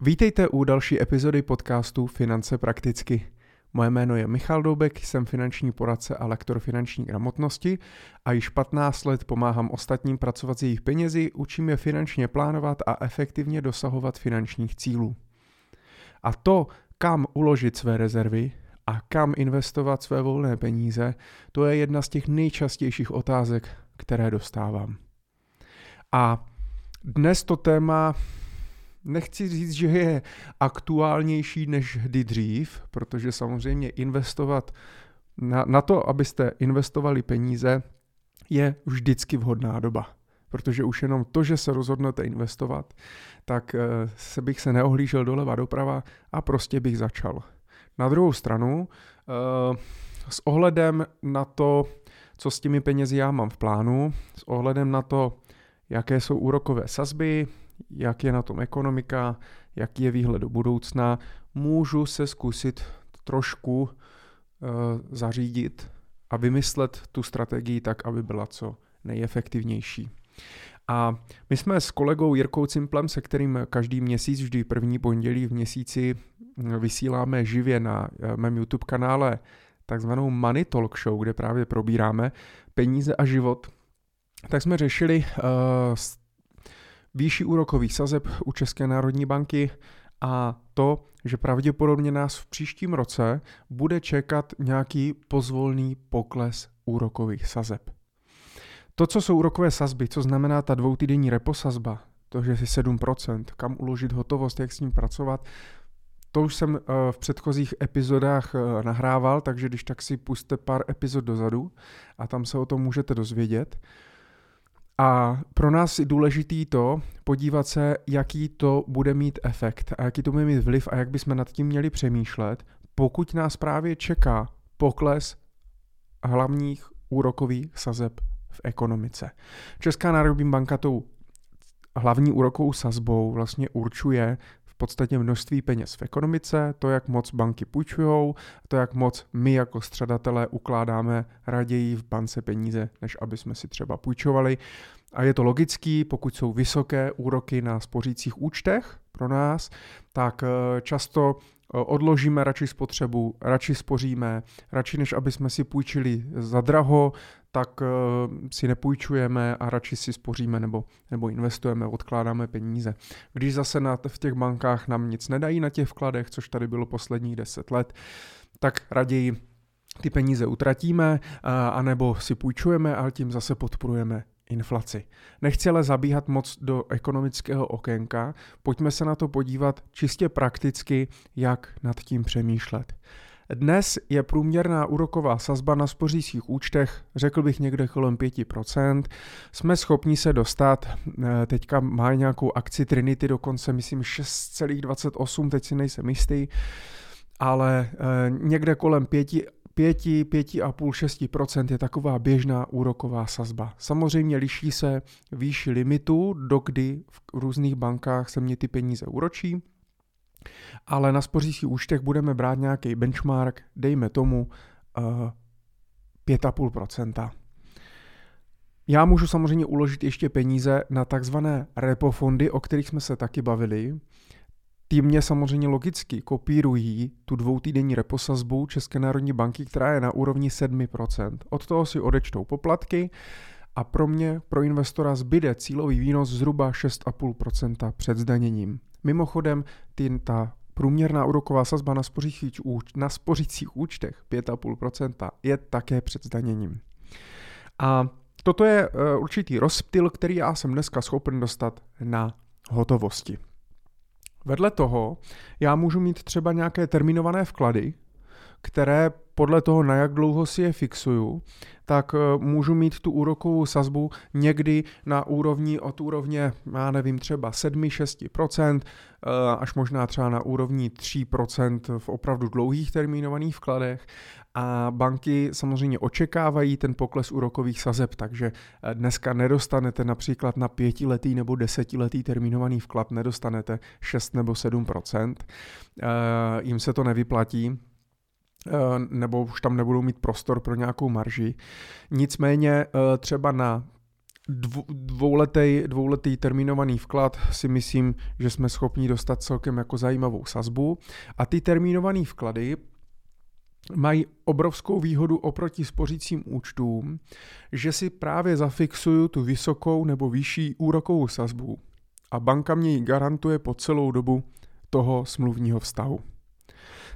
Vítejte u další epizody podcastu Finance prakticky. Moje jméno je Michal Doubek, jsem finanční poradce a lektor finanční gramotnosti a již 15 let pomáhám ostatním pracovat s jejich penězi, učím je finančně plánovat a efektivně dosahovat finančních cílů. A to, kam uložit své rezervy a kam investovat své volné peníze, to je jedna z těch nejčastějších otázek, které dostávám. A dnes to téma nechci říct, že je aktuálnější než kdy dřív, protože samozřejmě investovat na, na to, abyste investovali peníze, je vždycky vhodná doba. Protože už jenom to, že se rozhodnete investovat, tak eh, se bych se neohlížel doleva doprava a prostě bych začal. Na druhou stranu, eh, s ohledem na to, co s těmi penězi já mám v plánu, s ohledem na to, jaké jsou úrokové sazby, jak je na tom ekonomika, jaký je výhled do budoucna, můžu se zkusit trošku uh, zařídit a vymyslet tu strategii tak, aby byla co nejefektivnější. A my jsme s kolegou Jirkou Cimplem, se kterým každý měsíc, vždy první pondělí v měsíci vysíláme živě na eh, mém YouTube kanále takzvanou Money Talk Show, kde právě probíráme peníze a život, tak jsme řešili uh, výši úrokových sazeb u České národní banky a to, že pravděpodobně nás v příštím roce bude čekat nějaký pozvolný pokles úrokových sazeb. To, co jsou úrokové sazby, co znamená ta dvoutýdenní reposazba, to, že si 7%, kam uložit hotovost, jak s ním pracovat, to už jsem eh, v předchozích epizodách eh, nahrával, takže když tak si puste pár epizod dozadu a tam se o tom můžete dozvědět. A pro nás je důležitý to podívat se, jaký to bude mít efekt a jaký to bude mít vliv a jak bychom nad tím měli přemýšlet, pokud nás právě čeká pokles hlavních úrokových sazeb v ekonomice. Česká národní banka tou hlavní úrokovou sazbou vlastně určuje podstatě množství peněz v ekonomice, to, jak moc banky půjčují, to, jak moc my jako středatelé ukládáme raději v bance peníze, než aby jsme si třeba půjčovali. A je to logický, pokud jsou vysoké úroky na spořících účtech pro nás, tak eh, často eh, odložíme radši spotřebu, radši spoříme, radši než aby jsme si půjčili za draho, tak uh, si nepůjčujeme a radši si spoříme nebo, nebo investujeme, odkládáme peníze. Když zase na, v těch bankách nám nic nedají na těch vkladech, což tady bylo posledních deset let, tak raději ty peníze utratíme, uh, anebo si půjčujeme, ale tím zase podporujeme inflaci. Nechci ale zabíhat moc do ekonomického okénka, pojďme se na to podívat čistě prakticky, jak nad tím přemýšlet. Dnes je průměrná úroková sazba na spořících účtech, řekl bych někde kolem 5%. Jsme schopni se dostat, eh, teďka má nějakou akci Trinity, dokonce myslím 6,28, teď si nejsem jistý, ale eh, někde kolem 5 5, 5,5, 6% je taková běžná úroková sazba. Samozřejmě liší se výši limitu, dokdy v různých bankách se mě ty peníze úročí, ale na spořících účtech budeme brát nějaký benchmark, dejme tomu uh, eh, 5,5%. Já můžu samozřejmě uložit ještě peníze na takzvané repo fondy, o kterých jsme se taky bavili. Ty mě samozřejmě logicky kopírují tu dvoutýdenní reposazbu České národní banky, která je na úrovni 7%. Od toho si odečtou poplatky a pro mě, pro investora, zbyde cílový výnos zhruba 6,5% před zdaněním. Mimochodem, ty, ta průměrná úroková sazba na spořících, úč, na spořících účtech 5,5% je také před zdaněním. A toto je uh, určitý rozptyl, který já jsem dneska schopen dostat na hotovosti. Vedle toho já můžu mít třeba nějaké terminované vklady, které podle toho, na jak dlouho si je fixuju, tak eh, můžu mít tu úrokovou sazbu někdy na úrovni od úrovně, já nevím, třeba 7-6%, eh, až možná třeba na úrovni 3% v opravdu dlouhých termínovaných vkladech. A banky samozřejmě očekávají ten pokles úrokových sazeb, takže eh, dneska nedostanete například na pětiletý nebo desetiletý termínovaný vklad, nedostanete 6 nebo 7%. Jim se to nevyplatí, nebo už tam nebudou mít prostor pro nějakou marži. Nicméně eh, třeba na dvouletý, dvouletý termínovaný vklad si myslím, že jsme schopni dostat celkem jako zajímavou sazbu. A ty termínované vklady mají obrovskou výhodu oproti spořícím účtům, že si právě zafixuju tu vysokou nebo vyšší úrokovou sazbu a banka mě ji garantuje po celou dobu toho smluvního vztahu.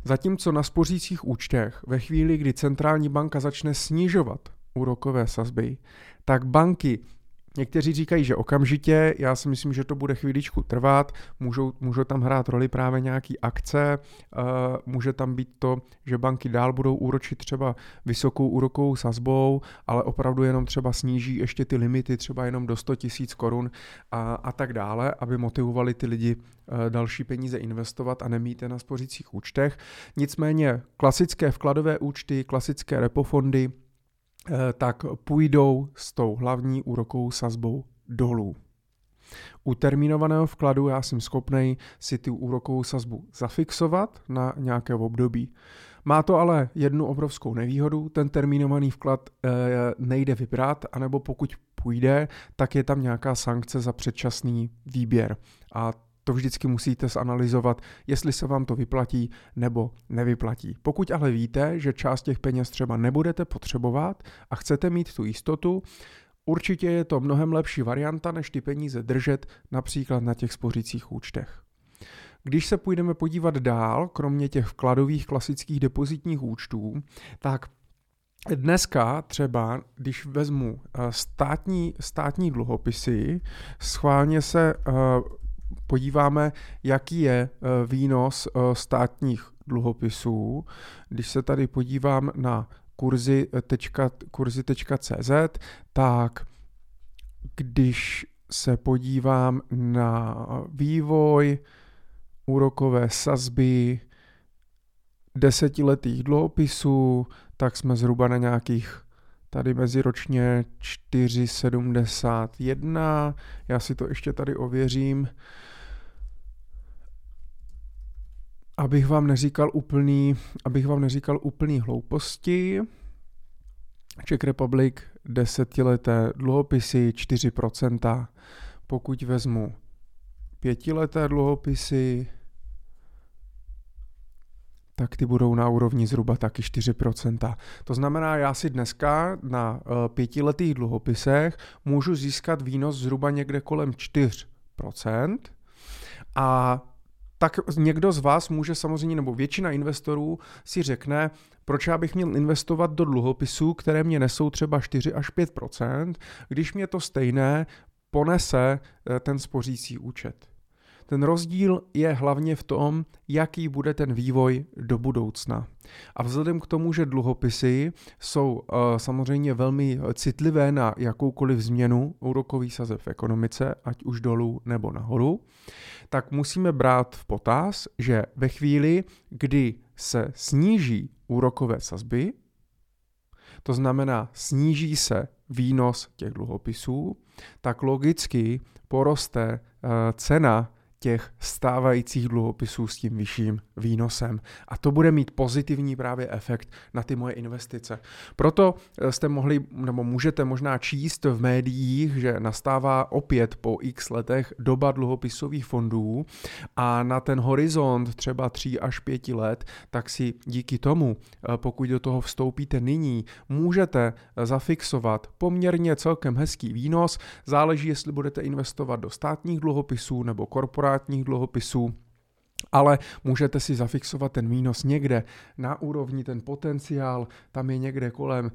Zatímco na spořících účtech ve chvíli, kdy centrální banka začne snižovat úrokové sazby, tak banky Někteří říkají, že okamžitě, já si myslím, že to bude chvíličku trvat, můžou, můžou tam hrát roli právě nějaký akce, uh, může tam být to, že banky dál budou úročit třeba vysokou úrokovou sazbou, ale opravdu jenom třeba sníží ještě ty limity třeba jenom do 100 tisíc korun a, a tak dále, aby motivovali ty lidi uh, další peníze investovat a nemít je na spořících účtech. Nicméně klasické vkladové účty, klasické repofondy, Eh, tak půjdou s tou hlavní úrokovou sazbou dolů. U termínovaného vkladu já jsem schopný si tu úrokovou sazbu zafixovat na nějaké období. Má to ale jednu obrovskou nevýhodu, ten termínovaný vklad e, nejde vybrat, anebo pokud půjde, tak je tam nějaká sankce za předčasný výběr. A to vždycky musíte zanalizovat, jestli se vám to vyplatí nebo nevyplatí. Pokud ale víte, že část těch peněz třeba nebudete potřebovat a chcete mít tu jistotu, určitě je to mnohem lepší varianta, než ty peníze držet například na těch spořících účtech. Když se půjdeme podívat dál, kromě těch vkladových klasických depozitních účtů, tak Dneska třeba, když vezmu eh, státní, státní dluhopisy, schválně se eh, podíváme, jaký je eh, výnos eh, státních dluhopisů, když se tady podívám na kurzy.cz, tak když se podívám na vývoj úrokové sazby desetiletých dluhopisů, tak jsme zhruba na nějakých tady meziročně 4,71. Já si to ještě tady ověřím. Abych vám neříkal úplný, abych vám neříkal úplný hlouposti. Czech Republic desetileté dluhopisy 4%. Pokud vezmu pětileté dluhopisy, tak ty budou na úrovni zhruba taky 4%. To znamená, já si dneska na uh, pětiletých dluhopisech můžu získat výnos zhruba někde kolem 4%. A tak někdo z vás může samozřejmě, nebo většina investorů si řekne, proč já bych měl investovat do dluhopisů, které mě nesou třeba 4 až 5% když mě to stejné ponese eh, ten spořící účet. Ten rozdíl je hlavně v tom, jaký bude ten vývoj do budoucna. A vzhledem k tomu, že dluhopisy jsou uh, samozřejmě velmi citlivé na jakoukoliv změnu úrokový sazeb v ekonomice, ať už dolů nebo nahoru, tak musíme brát v potaz, že ve chvíli, kdy se sníží úrokové sazby, to znamená sníží se výnos těch dluhopisů, tak logicky poroste uh, cena těch stávajících dluhopisů s tím vyšším výnosem. A to bude mít pozitivní právě efekt na ty moje investice. Proto eh, jste mohli, nebo můžete možná číst v médiích, že nastává opět po x letech doba dluhopisových fondů a na ten horizont třeba 3 až 5 let, tak si díky tomu, eh, pokud do toho vstoupíte nyní, můžete eh, zafixovat poměrně celkem hezký výnos. Záleží, jestli budete investovat do státních dluhopisů nebo korporátních korporátních dluhopisů, ale můžete si zafixovat ten výnos někde na úrovni, ten potenciál, tam je někde kolem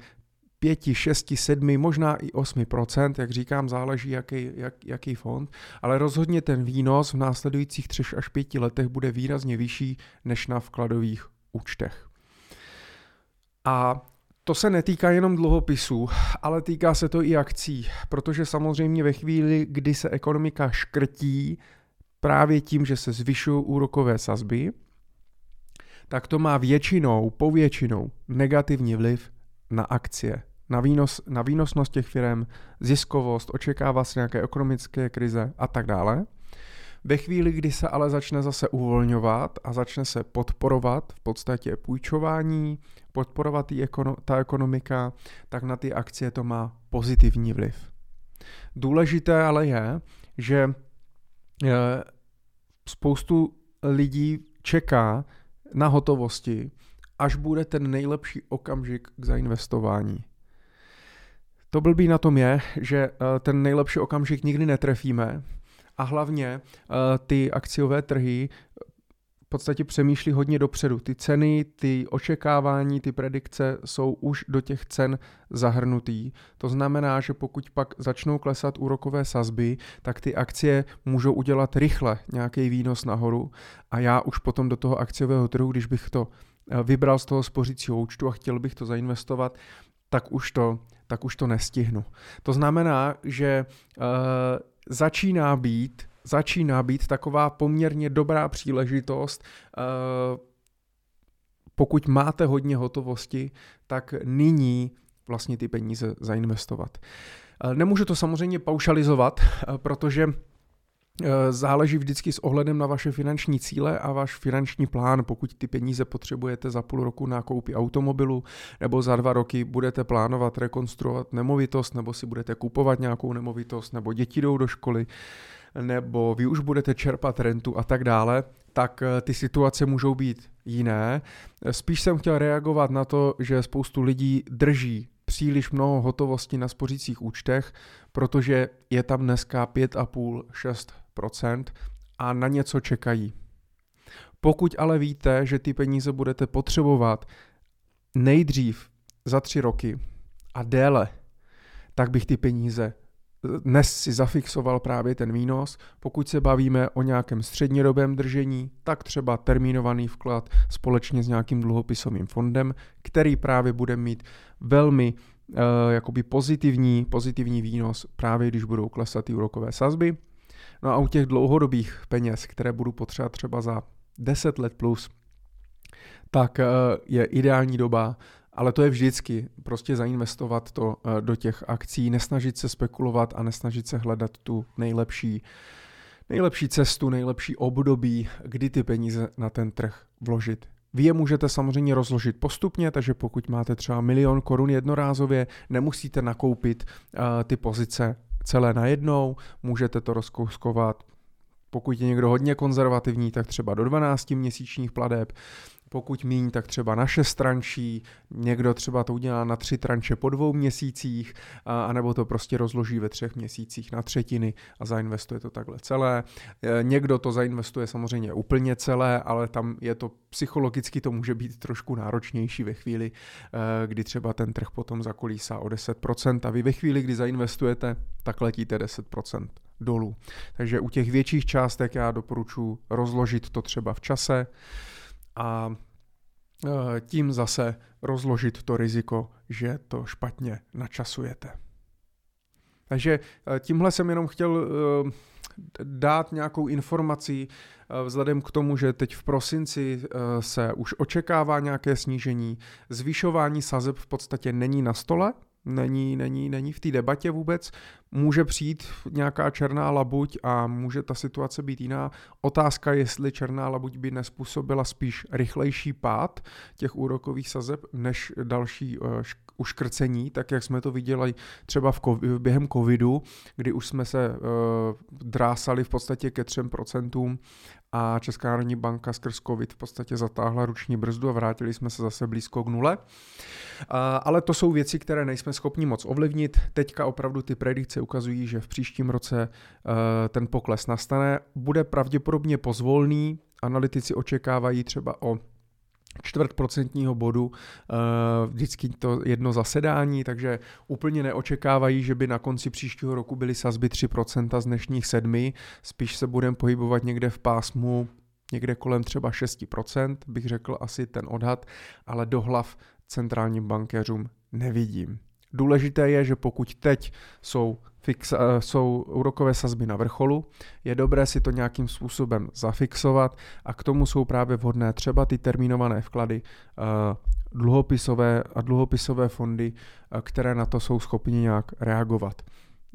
5, 6, 7, možná i 8%, jak říkám, záleží jaký, jak, jaký fond, ale rozhodně ten výnos v následujících 3 až 5 letech bude výrazně vyšší než na vkladových účtech. A to se netýká jenom dluhopisů, ale týká se to i akcí, protože samozřejmě ve chvíli, kdy se ekonomika škrtí, právě tím, že se zvyšují úrokové sazby, tak to má většinou, povětšinou negativní vliv na akcie, na, výnos, na výnosnost těch firm, ziskovost, očekává se nějaké ekonomické krize a tak dále. Ve chvíli, kdy se ale začne zase uvolňovat a začne se podporovat v podstatě půjčování, podporovat ekono, ta ekonomika, tak na ty akcie to má pozitivní vliv. Důležité ale je, že eh, spoustu lidí čeká na hotovosti, až bude ten nejlepší okamžik k zainvestování. To blbý na tom je, že eh, ten nejlepší okamžik nikdy netrefíme a hlavně eh, ty akciové trhy v podstatě přemýšlí hodně dopředu. Ty ceny, ty očekávání, ty predikce jsou už do těch cen zahrnutý. To znamená, že pokud pak začnou klesat úrokové sazby, tak ty akcie můžou udělat rychle nějaký výnos nahoru a já už potom do toho akciového trhu, když bych to eh, vybral z toho spořícího účtu a chtěl bych to zainvestovat, tak už to, tak už to nestihnu. To znamená, že uh, začíná být začíná být taková poměrně dobrá příležitost, uh, pokud máte hodně hotovosti, tak nyní vlastně ty peníze zainvestovat. Nemůžu to samozřejmě paušalizovat, protože Eh, záleží vždycky s ohledem na vaše finanční cíle a váš finanční plán. Pokud ty peníze potřebujete za půl roku na koupi automobilu, nebo za dva roky budete plánovat rekonstruovat nemovitost, nebo si budete kupovat nějakou nemovitost, nebo děti jdou do školy, nebo vy už budete čerpat rentu a tak dále, tak eh, ty situace můžou být jiné. Spíš jsem chtěl reagovat na to, že spoustu lidí drží příliš mnoho hotovosti na spořících účtech, protože je tam dneska 5,5-6% a na něco čekají. Pokud ale víte, že ty peníze budete potřebovat nejdřív za tři roky a déle, tak bych ty peníze dnes si zafixoval právě ten výnos. Pokud se bavíme o nějakém střednědobém držení, tak třeba termínovaný vklad společně s nějakým dluhopisovým fondem, který právě bude mít velmi uh, jakoby pozitivní, pozitivní výnos právě když budou klesat ty úrokové sazby. No a u těch dlouhodobých peněz, které budu potřebovat třeba za 10 let plus, tak eh, je ideální doba, ale to je vždycky, prostě zainvestovat to eh, do těch akcí, nesnažit se spekulovat a nesnažit se hledat tu nejlepší, nejlepší cestu, nejlepší období, kdy ty peníze na ten trh vložit. Vy je můžete samozřejmě rozložit postupně, takže pokud máte třeba milion korun jednorázově, nemusíte nakoupit uh, ty pozice celé najednou, můžete to rozkouskovat pokud je někdo hodně konzervativní, tak třeba do 12 měsíčních pladeb, pokud míň, tak třeba na šest tranší, někdo třeba to udělá na tři tranše po dvou měsících, a, anebo to prostě rozloží ve třech měsících na třetiny a zainvestuje to takhle celé. E, někdo to zainvestuje samozřejmě úplně celé, ale tam je to psychologicky to může být trošku náročnější ve chvíli, e, kdy třeba ten trh potom zakolísá o 10% a vy ve chvíli, kdy zainvestujete, tak letíte 10% dolů. Takže u těch větších částek já doporučuji rozložit to třeba v čase, a e, tím zase rozložit to riziko, že to špatně načasujete. Takže e, tímhle jsem jenom chtěl e, dát nějakou informaci vzhledem k tomu, že teď v prosinci se už očekává nějaké snížení. Zvyšování sazeb v podstatě není na stole, není, není, není v té debatě vůbec. Může přijít nějaká černá labuť a může ta situace být jiná. Otázka, jestli černá labuť by nespůsobila spíš rychlejší pád těch úrokových sazeb než další uh, uškrcení, tak jak jsme to viděli třeba v COVID, během covidu, kdy už jsme se uh, drásali v podstatě ke 3% a Česká národní banka skrz COVID v podstatě zatáhla ruční brzdu a vrátili jsme se zase blízko k nule. Ale to jsou věci, které nejsme schopni moc ovlivnit. Teďka opravdu ty predikce ukazují, že v příštím roce e, ten pokles nastane. Bude pravděpodobně pozvolný, analytici očekávají třeba o čtvrt procentního bodu eh, vždycky to jedno zasedání, takže úplně neočekávají, že by na konci příštího roku byly sazby 3% z dnešních sedmi, spíš se budeme pohybovat někde v pásmu někde kolem třeba 6%, bych řekl asi ten odhad, ale do hlav centrálním bankéřům nevidím. Důležité je, že pokud teď jsou, fix, uh, jsou úrokové sazby na vrcholu, je dobré si to nějakým způsobem zafixovat a k tomu jsou právě vhodné třeba ty termínované vklady, uh, dluhopisové a dluhopisové fondy, uh, které na to jsou schopni nějak reagovat.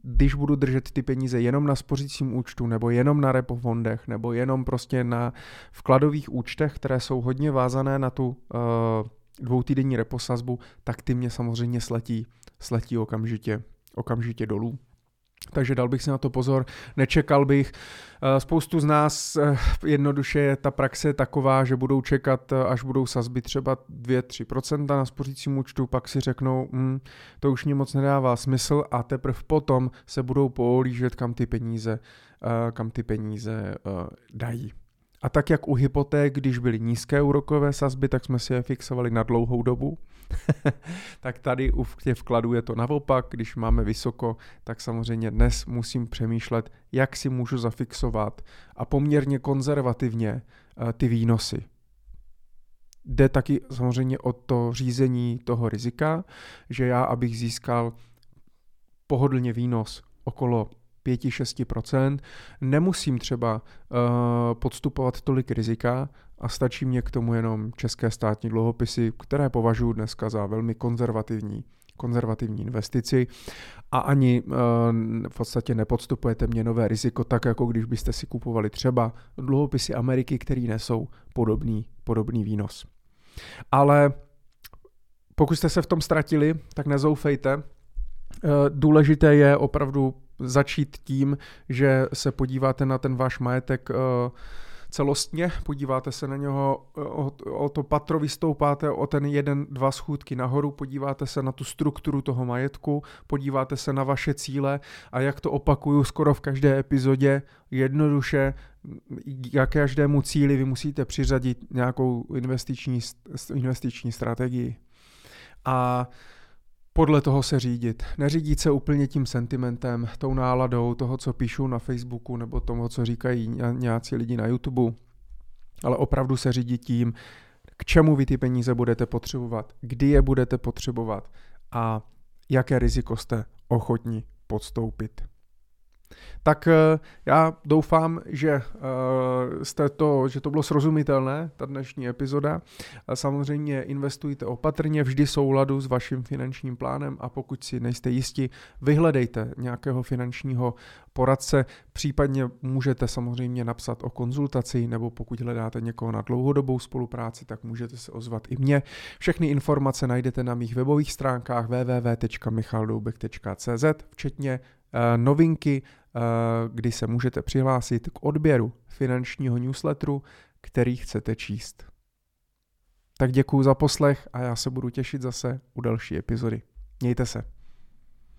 Když budu držet ty peníze jenom na spořícím účtu, nebo jenom na repo fondech, nebo jenom prostě na vkladových účtech, které jsou hodně vázané na tu uh, dvoutýdenní reposazbu, tak ty mě samozřejmě sletí, sletí okamžitě, okamžitě dolů. takže dal bych si na to pozor, nečekal bych. Eh, spoustu z nás eh, jednoduše je ta praxe taková, že budou čekat, eh, až budou sazby třeba 2-3% na spořícím účtu, pak si řeknou, hm, to už mě moc nedává smysl a teprve potom se budou poolížet, kam ty peníze, kam ty peníze dají. A tak jak u hypoték, když byly nízké úrokové sazby, tak jsme si je fixovali na dlouhou dobu. tak tady u těch vkladů je to naopak, když máme vysoko, tak samozřejmě dnes musím přemýšlet, jak si můžu zafixovat a poměrně konzervativně uh, ty výnosy. Jde taky samozřejmě o to řízení toho rizika, že já, abych získal pohodlně výnos okolo 5-6%, nemusím třeba uh, podstupovat tolik rizika a stačí mě k tomu jenom české státní dluhopisy, které považuji dneska za velmi konzervativní konzervativní investici a ani uh, v podstatě nepodstupujete měnové riziko tak, jako když byste si kupovali třeba dluhopisy Ameriky, které nesou podobný, podobný výnos. Ale pokud jste se v tom ztratili, tak nezoufejte. Důležité je opravdu začít tím, že se podíváte na ten váš majetek uh, celostně, podíváte se na něho, eh, o, to patro vystoupáte o ten jeden, dva schůdky nahoru, podíváte se na tu strukturu toho majetku, podíváte se na vaše cíle a jak to opakuju skoro v každé epizodě, jednoduše k každému cíli vy musíte přiřadit nějakou investiční, investiční strategii. A podle toho se řídit. Neřídit se úplně tím sentimentem, tou náladou toho, co píšu na Facebooku nebo tomu, co říkají nějací lidi na YouTube, ale opravdu se řídit tím, k čemu vy ty peníze budete potřebovat, kdy je budete potřebovat a jaké riziko jste ochotni podstoupit. Tak eh, já doufám, že, eh, jste to, že to bylo srozumitelné, ta dnešní epizoda. Samozřejmě investujte opatrně, vždy souladu s vaším finančním plánem a pokud si nejste jisti, vyhledejte nějakého finančního poradce, případně můžete samozřejmě napsat o konzultaci, nebo pokud hledáte někoho na dlouhodobou spolupráci, tak můžete se ozvat i mě. Všechny informace najdete na mých webových stránkách www.michaldoubek.cz, včetně Eh, novinky, kdy se můžete přihlásit k odběru finančního newsletteru, který chcete číst. Tak děkuji za poslech a já se budu těšit zase u další epizody. Mějte se.